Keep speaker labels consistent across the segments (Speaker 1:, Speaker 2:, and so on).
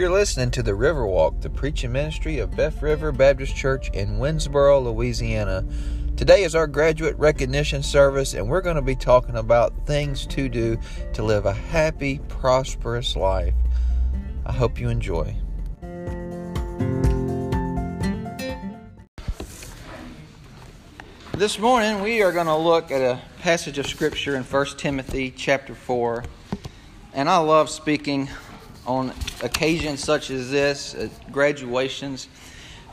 Speaker 1: You're listening to the Riverwalk, the preaching ministry of Beth River Baptist Church in Winnsboro, Louisiana. Today is our graduate recognition service, and we're going to be talking about things to do to live a happy, prosperous life. I hope you enjoy. This morning we are going to look at a passage of scripture in 1 Timothy chapter 4. And I love speaking on occasions such as this, at graduations,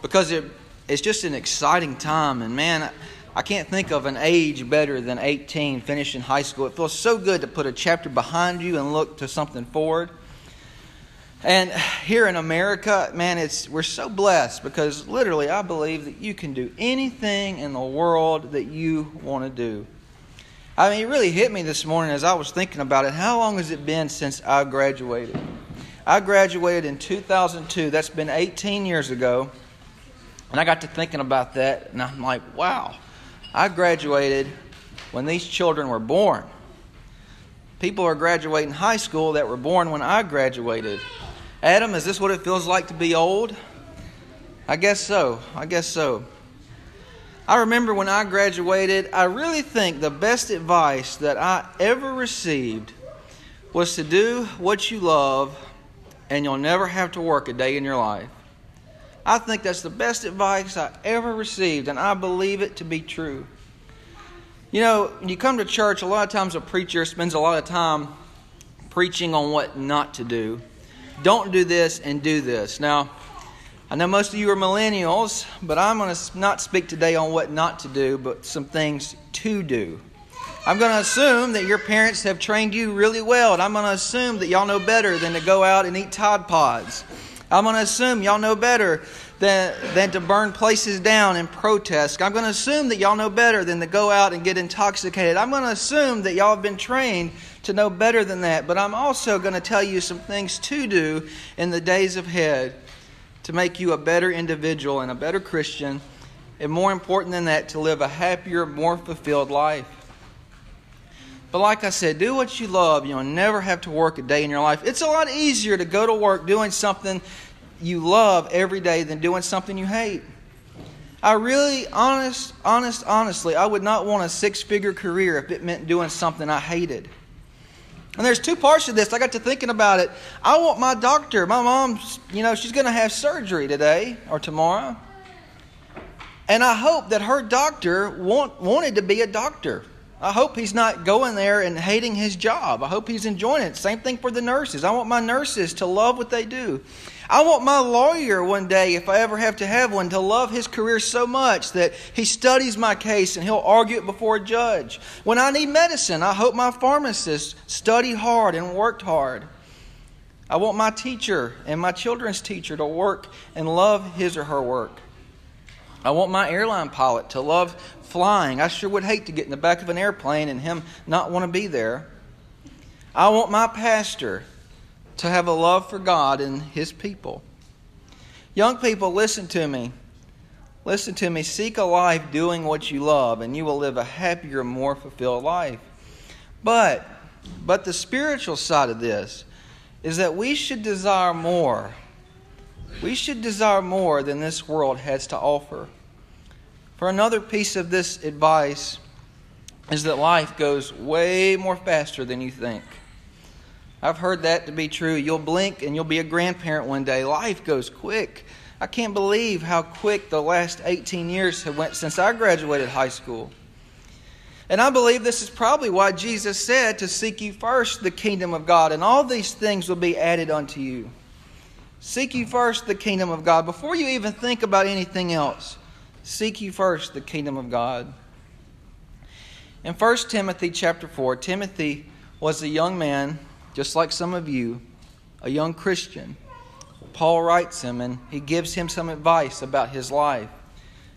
Speaker 1: because it, it's just an exciting time. And man, I can't think of an age better than 18 finishing high school. It feels so good to put a chapter behind you and look to something forward. And here in America, man, it's we're so blessed because literally I believe that you can do anything in the world that you want to do. I mean, it really hit me this morning as I was thinking about it. How long has it been since I graduated? I graduated in 2002. That's been 18 years ago. And I got to thinking about that, and I'm like, wow, I graduated when these children were born. People are graduating high school that were born when I graduated. Adam, is this what it feels like to be old? I guess so. I guess so. I remember when I graduated, I really think the best advice that I ever received was to do what you love and you'll never have to work a day in your life. I think that's the best advice I ever received, and I believe it to be true. You know, when you come to church, a lot of times a preacher spends a lot of time preaching on what not to do. Don't do this and do this. Now, I know most of you are millennials, but I'm going to not speak today on what not to do, but some things to do. I'm going to assume that your parents have trained you really well, and I'm going to assume that y'all know better than to go out and eat Tide Pods. I'm going to assume y'all know better than, than to burn places down and protest. I'm going to assume that y'all know better than to go out and get intoxicated. I'm going to assume that y'all have been trained to know better than that. But I'm also going to tell you some things to do in the days ahead to make you a better individual and a better Christian. And more important than that, to live a happier, more fulfilled life. But like I said, do what you love. You'll never have to work a day in your life. It's a lot easier to go to work doing something you love every day than doing something you hate. I really, honest, honest, honestly, I would not want a six figure career if it meant doing something I hated. And there's two parts to this. I got to thinking about it. I want my doctor, my mom's, you know, she's going to have surgery today or tomorrow. And I hope that her doctor want, wanted to be a doctor. I hope he's not going there and hating his job. I hope he's enjoying it. Same thing for the nurses. I want my nurses to love what they do. I want my lawyer one day, if I ever have to have one, to love his career so much that he studies my case and he'll argue it before a judge. When I need medicine, I hope my pharmacist studied hard and worked hard. I want my teacher and my children's teacher to work and love his or her work. I want my airline pilot to love flying. I sure would hate to get in the back of an airplane and him not want to be there. I want my pastor to have a love for God and his people. Young people, listen to me. Listen to me. Seek a life doing what you love, and you will live a happier, more fulfilled life. But, but the spiritual side of this is that we should desire more. We should desire more than this world has to offer. For another piece of this advice is that life goes way more faster than you think. I've heard that to be true. You'll blink and you'll be a grandparent one day. Life goes quick. I can't believe how quick the last 18 years have went since I graduated high school. And I believe this is probably why Jesus said to seek you first the kingdom of God, and all these things will be added unto you. Seek you first the kingdom of God before you even think about anything else. Seek ye first the kingdom of God. In 1 Timothy chapter 4, Timothy was a young man, just like some of you, a young Christian. Paul writes him and he gives him some advice about his life.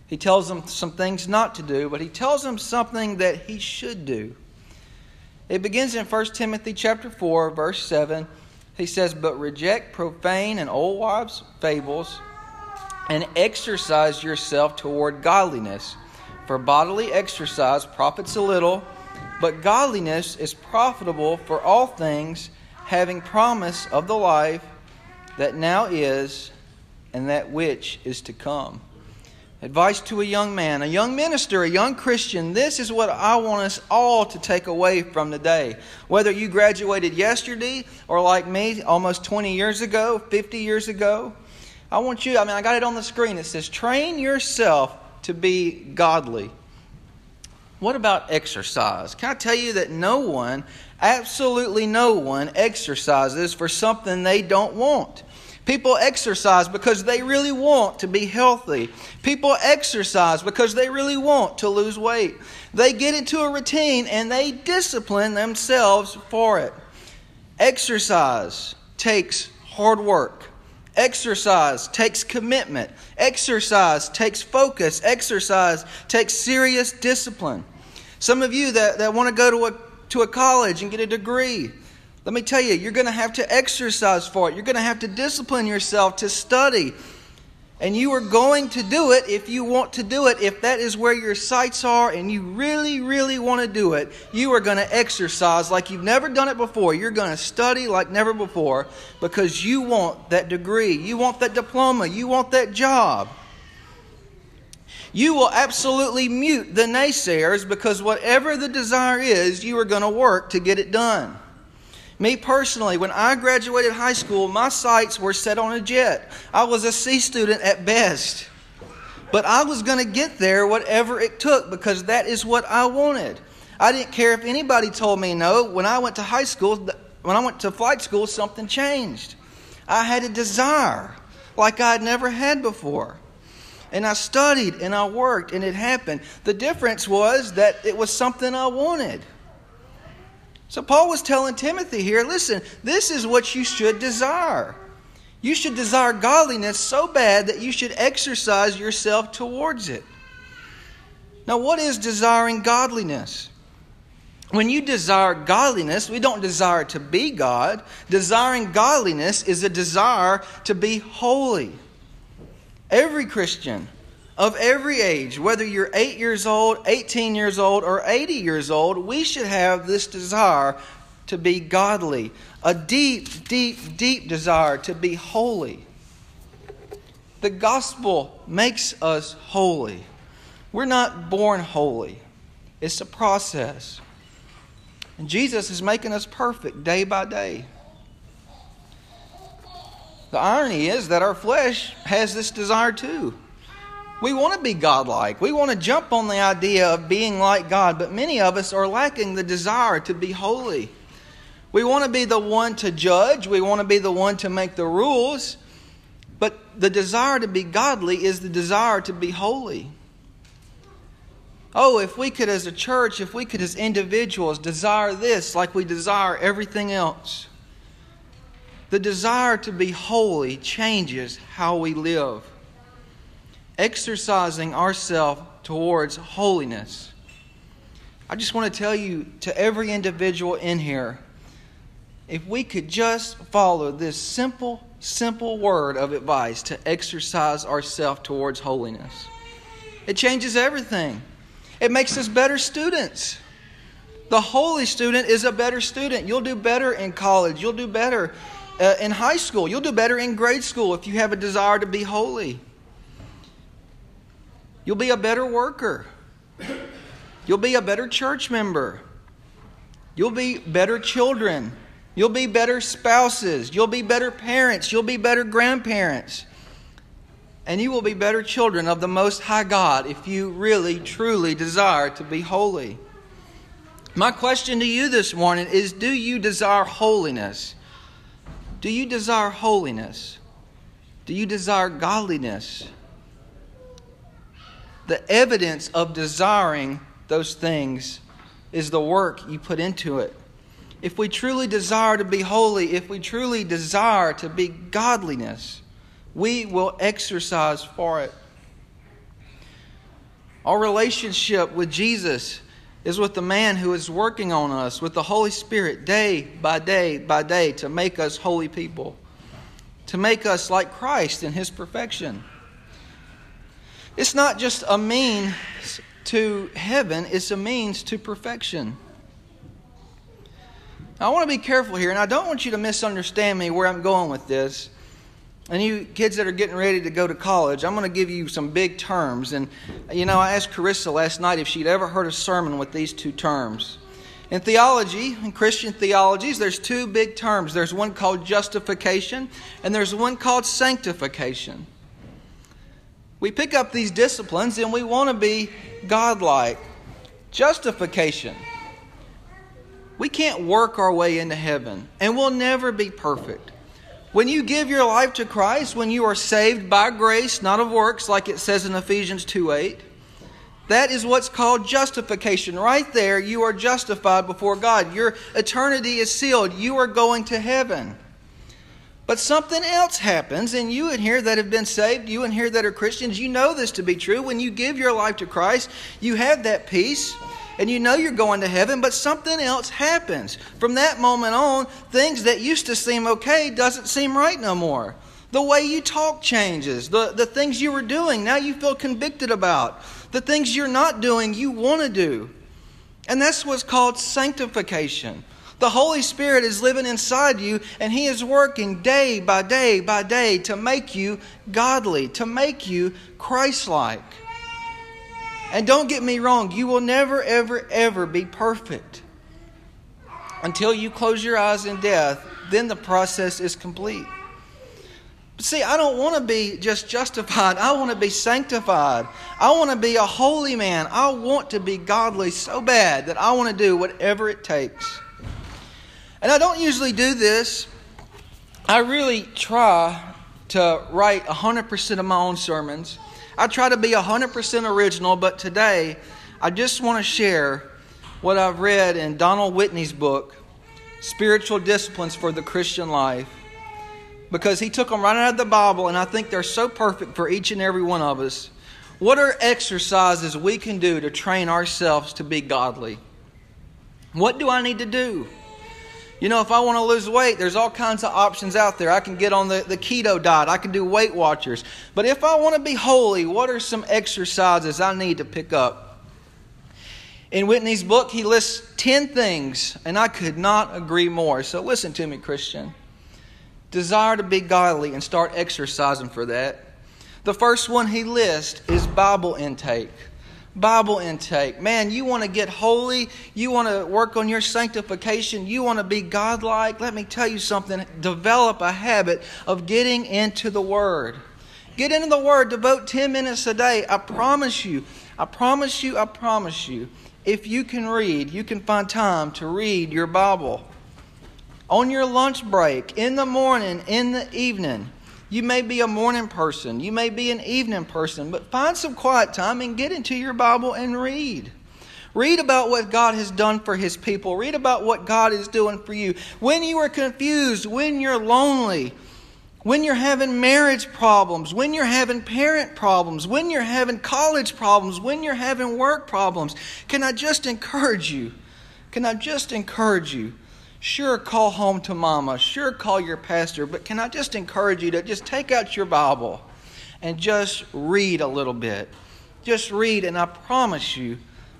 Speaker 1: He tells him some things not to do, but he tells him something that he should do. It begins in 1 Timothy chapter 4, verse 7. He says, But reject profane and old wives' fables and exercise yourself toward godliness. For bodily exercise profits a little, but godliness is profitable for all things, having promise of the life that now is, and that which is to come. Advice to a young man, a young minister, a young Christian. This is what I want us all to take away from today. Whether you graduated yesterday or like me, almost 20 years ago, 50 years ago, I want you, I mean, I got it on the screen. It says, train yourself to be godly. What about exercise? Can I tell you that no one, absolutely no one, exercises for something they don't want? People exercise because they really want to be healthy. People exercise because they really want to lose weight. They get into a routine and they discipline themselves for it. Exercise takes hard work. Exercise takes commitment. Exercise takes focus. Exercise takes serious discipline. Some of you that, that want to go to a, to a college and get a degree, let me tell you, you're going to have to exercise for it. You're going to have to discipline yourself to study. And you are going to do it if you want to do it. If that is where your sights are and you really, really want to do it, you are going to exercise like you've never done it before. You're going to study like never before because you want that degree. You want that diploma. You want that job. You will absolutely mute the naysayers because whatever the desire is, you are going to work to get it done. Me personally, when I graduated high school, my sights were set on a jet. I was a C student at best. But I was going to get there whatever it took because that is what I wanted. I didn't care if anybody told me no. When I went to high school, when I went to flight school, something changed. I had a desire like I had never had before. And I studied and I worked and it happened. The difference was that it was something I wanted. So Paul was telling Timothy here listen, this is what you should desire. You should desire godliness so bad that you should exercise yourself towards it. Now, what is desiring godliness? When you desire godliness, we don't desire to be God. Desiring godliness is a desire to be holy. Every Christian of every age, whether you're 8 years old, 18 years old, or 80 years old, we should have this desire to be godly. A deep, deep, deep desire to be holy. The gospel makes us holy. We're not born holy, it's a process. And Jesus is making us perfect day by day. The irony is that our flesh has this desire too. We want to be godlike. We want to jump on the idea of being like God, but many of us are lacking the desire to be holy. We want to be the one to judge, we want to be the one to make the rules, but the desire to be godly is the desire to be holy. Oh, if we could, as a church, if we could, as individuals, desire this like we desire everything else. The desire to be holy changes how we live exercising ourselves towards holiness. I just want to tell you to every individual in here if we could just follow this simple, simple word of advice to exercise ourselves towards holiness, it changes everything. It makes us better students. The holy student is a better student. You'll do better in college. You'll do better uh, in high school. You'll do better in grade school if you have a desire to be holy. You'll be a better worker. You'll be a better church member. You'll be better children. You'll be better spouses. You'll be better parents. You'll be better grandparents. And you will be better children of the Most High God if you really, truly desire to be holy. My question to you this morning is Do you desire holiness? Do you desire holiness? Do you desire godliness? The evidence of desiring those things is the work you put into it. If we truly desire to be holy, if we truly desire to be godliness, we will exercise for it. Our relationship with Jesus is with the man who is working on us, with the Holy Spirit, day by day by day, to make us holy people, to make us like Christ in his perfection. It's not just a means to heaven, it's a means to perfection. I want to be careful here, and I don't want you to misunderstand me where I'm going with this. And you kids that are getting ready to go to college, I'm going to give you some big terms. And, you know, I asked Carissa last night if she'd ever heard a sermon with these two terms. In theology, in Christian theologies, there's two big terms. There's one called justification, and there's one called sanctification. We pick up these disciplines and we want to be godlike. Justification. We can't work our way into heaven, and we'll never be perfect. When you give your life to Christ, when you are saved by grace, not of works, like it says in Ephesians 2 8, that is what's called justification. Right there, you are justified before God. Your eternity is sealed. You are going to heaven. But something else happens, and you in here that have been saved, you in here that are Christians, you know this to be true. When you give your life to Christ, you have that peace and you know you're going to heaven, but something else happens. From that moment on, things that used to seem okay doesn't seem right no more. The way you talk changes. The, the things you were doing, now you feel convicted about. The things you're not doing, you want to do. And that's what's called sanctification. The Holy Spirit is living inside you, and He is working day by day by day to make you godly, to make you Christ like. And don't get me wrong, you will never, ever, ever be perfect. Until you close your eyes in death, then the process is complete. See, I don't want to be just justified. I want to be sanctified. I want to be a holy man. I want to be godly so bad that I want to do whatever it takes. And I don't usually do this. I really try to write 100% of my own sermons. I try to be 100% original, but today I just want to share what I've read in Donald Whitney's book, Spiritual Disciplines for the Christian Life, because he took them right out of the Bible, and I think they're so perfect for each and every one of us. What are exercises we can do to train ourselves to be godly? What do I need to do? You know, if I want to lose weight, there's all kinds of options out there. I can get on the, the keto diet, I can do Weight Watchers. But if I want to be holy, what are some exercises I need to pick up? In Whitney's book, he lists 10 things, and I could not agree more. So listen to me, Christian. Desire to be godly and start exercising for that. The first one he lists is Bible intake. Bible intake. Man, you want to get holy. You want to work on your sanctification. You want to be godlike. Let me tell you something. Develop a habit of getting into the Word. Get into the Word. Devote 10 minutes a day. I promise you. I promise you. I promise you. If you can read, you can find time to read your Bible. On your lunch break, in the morning, in the evening. You may be a morning person, you may be an evening person, but find some quiet time and get into your Bible and read. Read about what God has done for His people. Read about what God is doing for you. When you are confused, when you're lonely, when you're having marriage problems, when you're having parent problems, when you're having college problems, when you're having work problems, can I just encourage you? Can I just encourage you? Sure, call home to mama. Sure, call your pastor. But can I just encourage you to just take out your Bible and just read a little bit? Just read, and I promise you,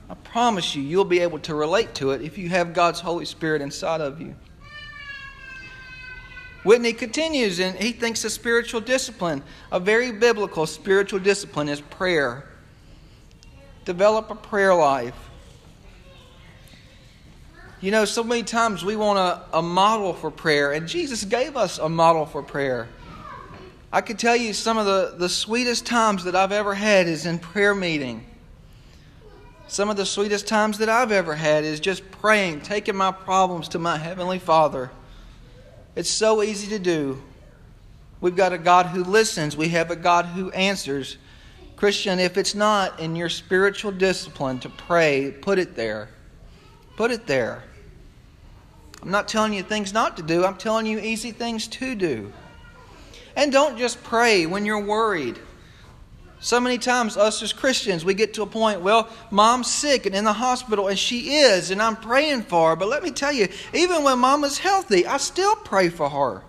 Speaker 1: I promise you, you'll be able to relate to it if you have God's Holy Spirit inside of you. Whitney continues, and he thinks a spiritual discipline, a very biblical spiritual discipline, is prayer. Develop a prayer life. You know, so many times we want a, a model for prayer, and Jesus gave us a model for prayer. I could tell you some of the, the sweetest times that I've ever had is in prayer meeting. Some of the sweetest times that I've ever had is just praying, taking my problems to my Heavenly Father. It's so easy to do. We've got a God who listens, we have a God who answers. Christian, if it's not in your spiritual discipline to pray, put it there. Put it there. I'm not telling you things not to do, I'm telling you easy things to do. And don't just pray when you're worried. So many times, us as Christians, we get to a point, well, mom's sick and in the hospital, and she is, and I'm praying for her. But let me tell you, even when mama's healthy, I still pray for her.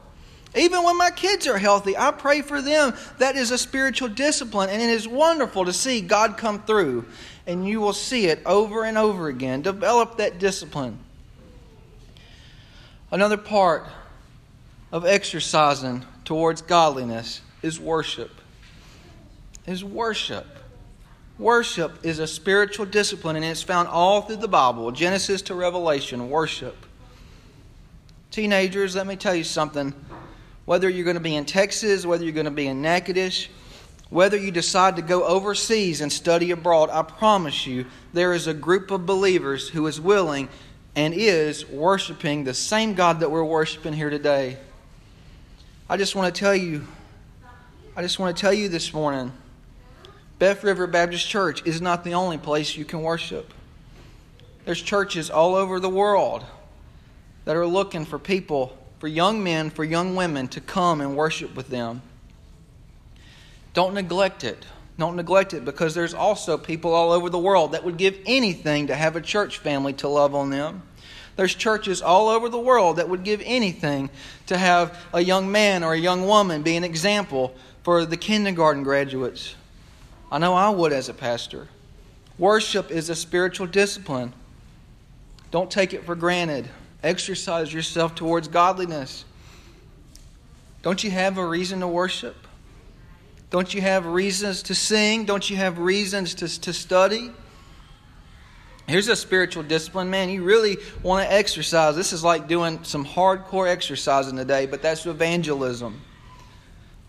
Speaker 1: Even when my kids are healthy, I pray for them. That is a spiritual discipline, and it is wonderful to see God come through. And you will see it over and over again. Develop that discipline. Another part of exercising towards godliness is worship. Is worship. Worship is a spiritual discipline and it's found all through the Bible, Genesis to Revelation. Worship. Teenagers, let me tell you something. Whether you're going to be in Texas, whether you're going to be in Natchitoches, whether you decide to go overseas and study abroad, I promise you, there is a group of believers who is willing and is worshiping the same God that we're worshiping here today. I just want to tell you, I just want to tell you this morning, Beth River Baptist Church is not the only place you can worship. There's churches all over the world that are looking for people, for young men, for young women to come and worship with them. Don't neglect it. Don't neglect it because there's also people all over the world that would give anything to have a church family to love on them. There's churches all over the world that would give anything to have a young man or a young woman be an example for the kindergarten graduates. I know I would as a pastor. Worship is a spiritual discipline. Don't take it for granted. Exercise yourself towards godliness. Don't you have a reason to worship? Don't you have reasons to sing? Don't you have reasons to, to study? Here's a spiritual discipline, man. You really want to exercise. This is like doing some hardcore exercising today, but that's evangelism.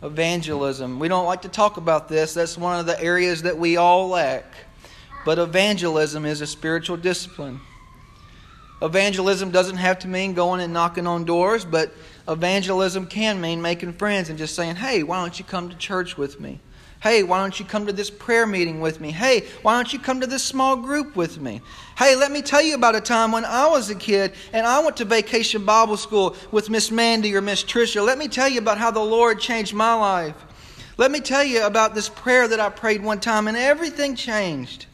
Speaker 1: Evangelism. We don't like to talk about this. That's one of the areas that we all lack. But evangelism is a spiritual discipline. Evangelism doesn't have to mean going and knocking on doors, but evangelism can mean making friends and just saying, hey, why don't you come to church with me? Hey, why don't you come to this prayer meeting with me? Hey, why don't you come to this small group with me? Hey, let me tell you about a time when I was a kid and I went to vacation Bible school with Miss Mandy or Miss Tricia. Let me tell you about how the Lord changed my life. Let me tell you about this prayer that I prayed one time and everything changed.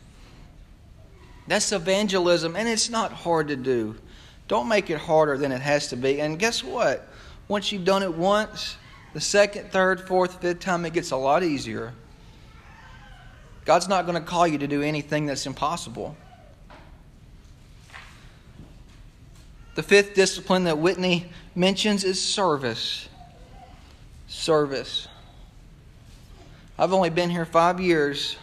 Speaker 1: That's evangelism, and it's not hard to do. Don't make it harder than it has to be. And guess what? Once you've done it once, the second, third, fourth, fifth time, it gets a lot easier. God's not going to call you to do anything that's impossible. The fifth discipline that Whitney mentions is service. Service. I've only been here five years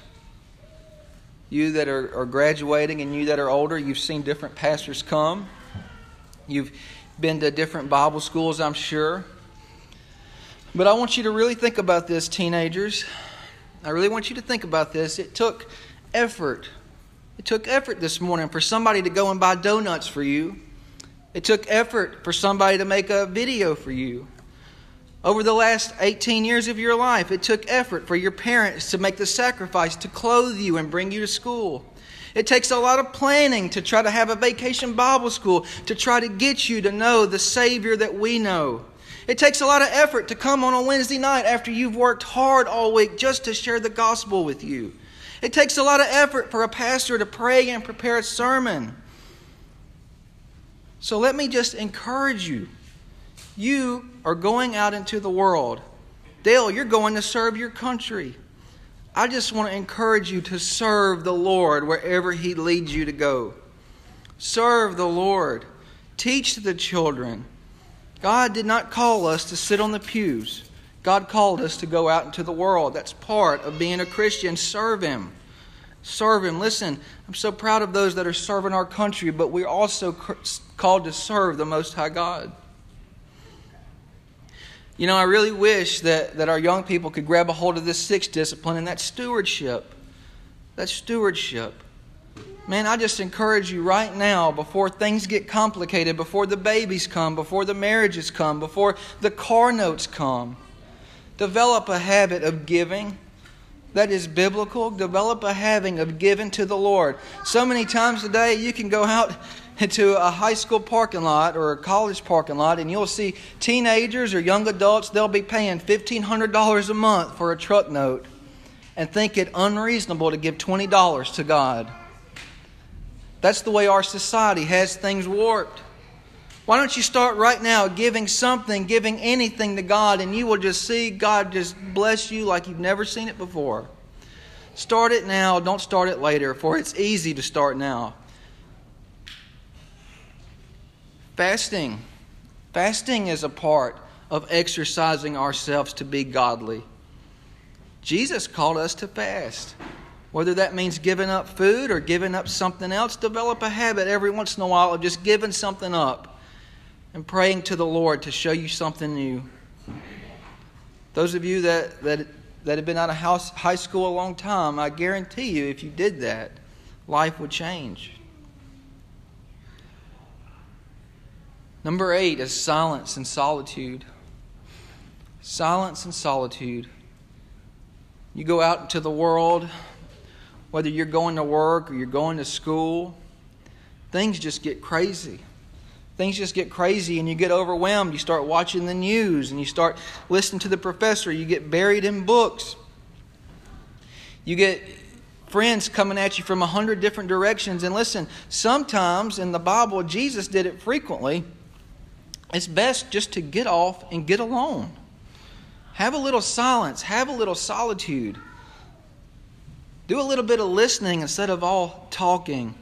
Speaker 1: you that are, are graduating and you that are older, you've seen different pastors come. You've been to different Bible schools, I'm sure. But I want you to really think about this, teenagers. I really want you to think about this. It took effort. It took effort this morning for somebody to go and buy donuts for you. It took effort for somebody to make a video for you. Over the last 18 years of your life, it took effort for your parents to make the sacrifice to clothe you and bring you to school. It takes a lot of planning to try to have a vacation Bible school, to try to get you to know the Savior that we know. It takes a lot of effort to come on a Wednesday night after you've worked hard all week just to share the gospel with you. It takes a lot of effort for a pastor to pray and prepare a sermon. So let me just encourage you you are going out into the world. Dale, you're going to serve your country. I just want to encourage you to serve the Lord wherever He leads you to go. Serve the Lord. Teach the children. God did not call us to sit on the pews. God called us to go out into the world. That's part of being a Christian. Serve Him. Serve Him. Listen, I'm so proud of those that are serving our country, but we're also called to serve the Most High God. You know, I really wish that, that our young people could grab a hold of this sixth discipline, and that's stewardship. That's stewardship. Man, I just encourage you right now, before things get complicated, before the babies come, before the marriages come, before the car notes come, develop a habit of giving that is biblical. Develop a habit of giving to the Lord. So many times a day, you can go out into a high school parking lot or a college parking lot and you'll see teenagers or young adults, they'll be paying $1,500 a month for a truck note and think it unreasonable to give $20 to God. That's the way our society has things warped. Why don't you start right now giving something, giving anything to God, and you will just see God just bless you like you've never seen it before. Start it now, don't start it later, for it's easy to start now. Fasting. Fasting is a part of exercising ourselves to be godly. Jesus called us to fast. Whether that means giving up food or giving up something else, develop a habit every once in a while of just giving something up and praying to the Lord to show you something new. Those of you that, that, that have been out of house, high school a long time, I guarantee you, if you did that, life would change. Number eight is silence and solitude. Silence and solitude. You go out into the world, whether you're going to work or you're going to school, things just get crazy. Things just get crazy and you get overwhelmed. You start watching the news and you start listening to the professor. You get buried in books. You get friends coming at you from a hundred different directions. And listen, sometimes in the Bible, Jesus did it frequently. It's best just to get off and get alone. Have a little silence, have a little solitude. Do a little bit of listening instead of all talking.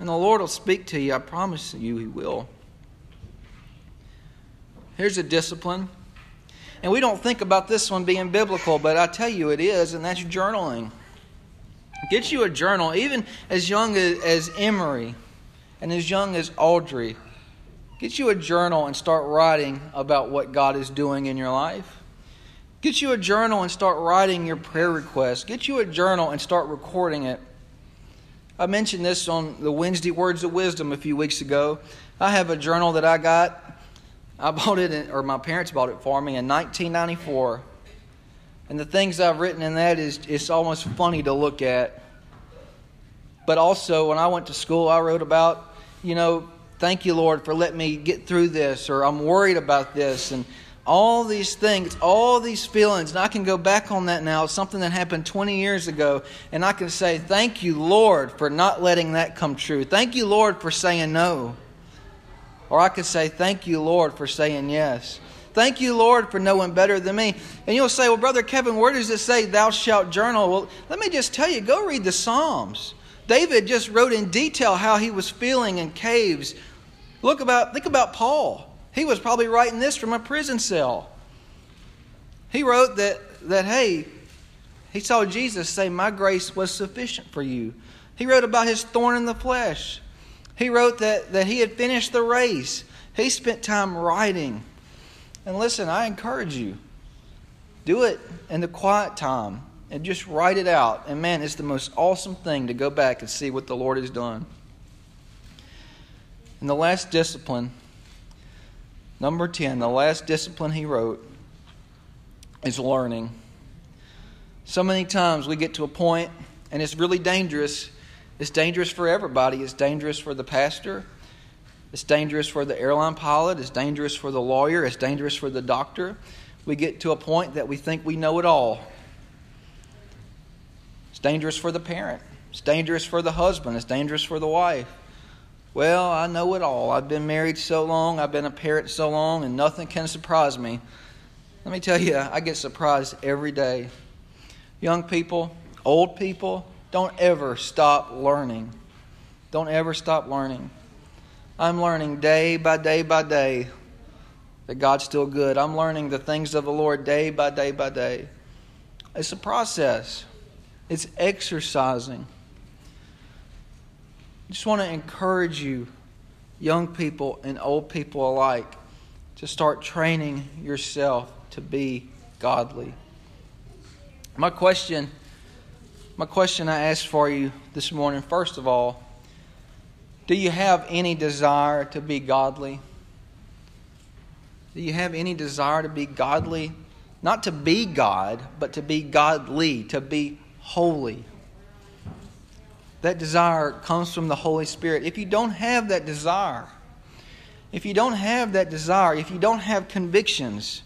Speaker 1: And the Lord will speak to you. I promise you, He will. Here's a discipline. And we don't think about this one being biblical, but I tell you it is, and that's journaling. Get you a journal, even as young as, Emery and as young as Audrey. Get you a journal and start writing about what God is doing in your life. Get you a journal and start writing your prayer requests. Get you a journal and start recording it. I mentioned this on the Wednesday Words of Wisdom a few weeks ago. I have a journal that I got. I bought it, in, or my parents bought it for me in 1994. And the things I've written in that is it's almost funny to look at. But also, when I went to school, I wrote about, you know, thank you, Lord, for letting me get through this, or I'm worried about this. And all these things, all these feelings, and I can go back on that now, something that happened 20 years ago, and I can say, Thank you, Lord, for not letting that come true. Thank you, Lord, for saying no. Or I could say, Thank you, Lord, for saying yes. Thank you, Lord, for knowing better than me. And you'll say, Well, Brother Kevin, where does it say, Thou shalt journal? Well, let me just tell you go read the Psalms. David just wrote in detail how he was feeling in caves. Look about, think about Paul. He was probably writing this from a prison cell. He wrote that, that hey, he saw Jesus say, My grace was sufficient for you. He wrote about his thorn in the flesh. He wrote that, that he had finished the race. He spent time writing. And listen, I encourage you do it in the quiet time and just write it out. And man, it's the most awesome thing to go back and see what the Lord has done. And the last discipline Number 10, the last discipline he wrote is learning. So many times we get to a point, and it's really dangerous. It's dangerous for everybody. It's dangerous for the pastor. It's dangerous for the airline pilot. It's dangerous for the lawyer. It's dangerous for the doctor. We get to a point that we think we know it all. It's dangerous for the parent. It's dangerous for the husband. It's dangerous for the wife. Well, I know it all. I've been married so long, I've been a parent so long, and nothing can surprise me. Let me tell you, I get surprised every day. Young people, old people, don't ever stop learning. Don't ever stop learning. I'm learning day by day by day that God's still good. I'm learning the things of the Lord day by day by day. It's a process, it's exercising. I just want to encourage you, young people and old people alike, to start training yourself to be godly. My question, my question I asked for you this morning, first of all, do you have any desire to be godly? Do you have any desire to be godly? Not to be God, but to be godly, to be holy. That desire comes from the Holy Spirit. If you don't have that desire, if you don't have that desire, if you don't have convictions,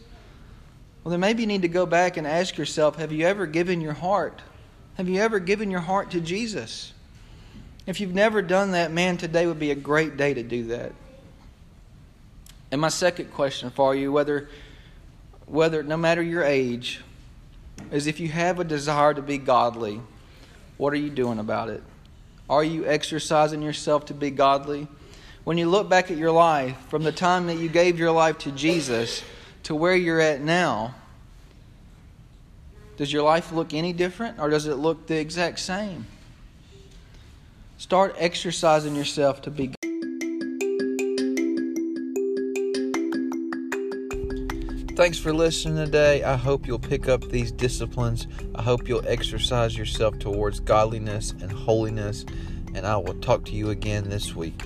Speaker 1: well, then maybe you need to go back and ask yourself have you ever given your heart? Have you ever given your heart to Jesus? If you've never done that, man, today would be a great day to do that. And my second question for you, whether, whether no matter your age, is if you have a desire to be godly, what are you doing about it? Are you exercising yourself to be godly? When you look back at your life, from the time that you gave your life to Jesus to where you're at now, does your life look any different or does it look the exact same? Start exercising yourself to be Thanks for listening today. I hope you'll pick up these disciplines. I hope you'll exercise yourself towards godliness and holiness. And I will talk to you again this week.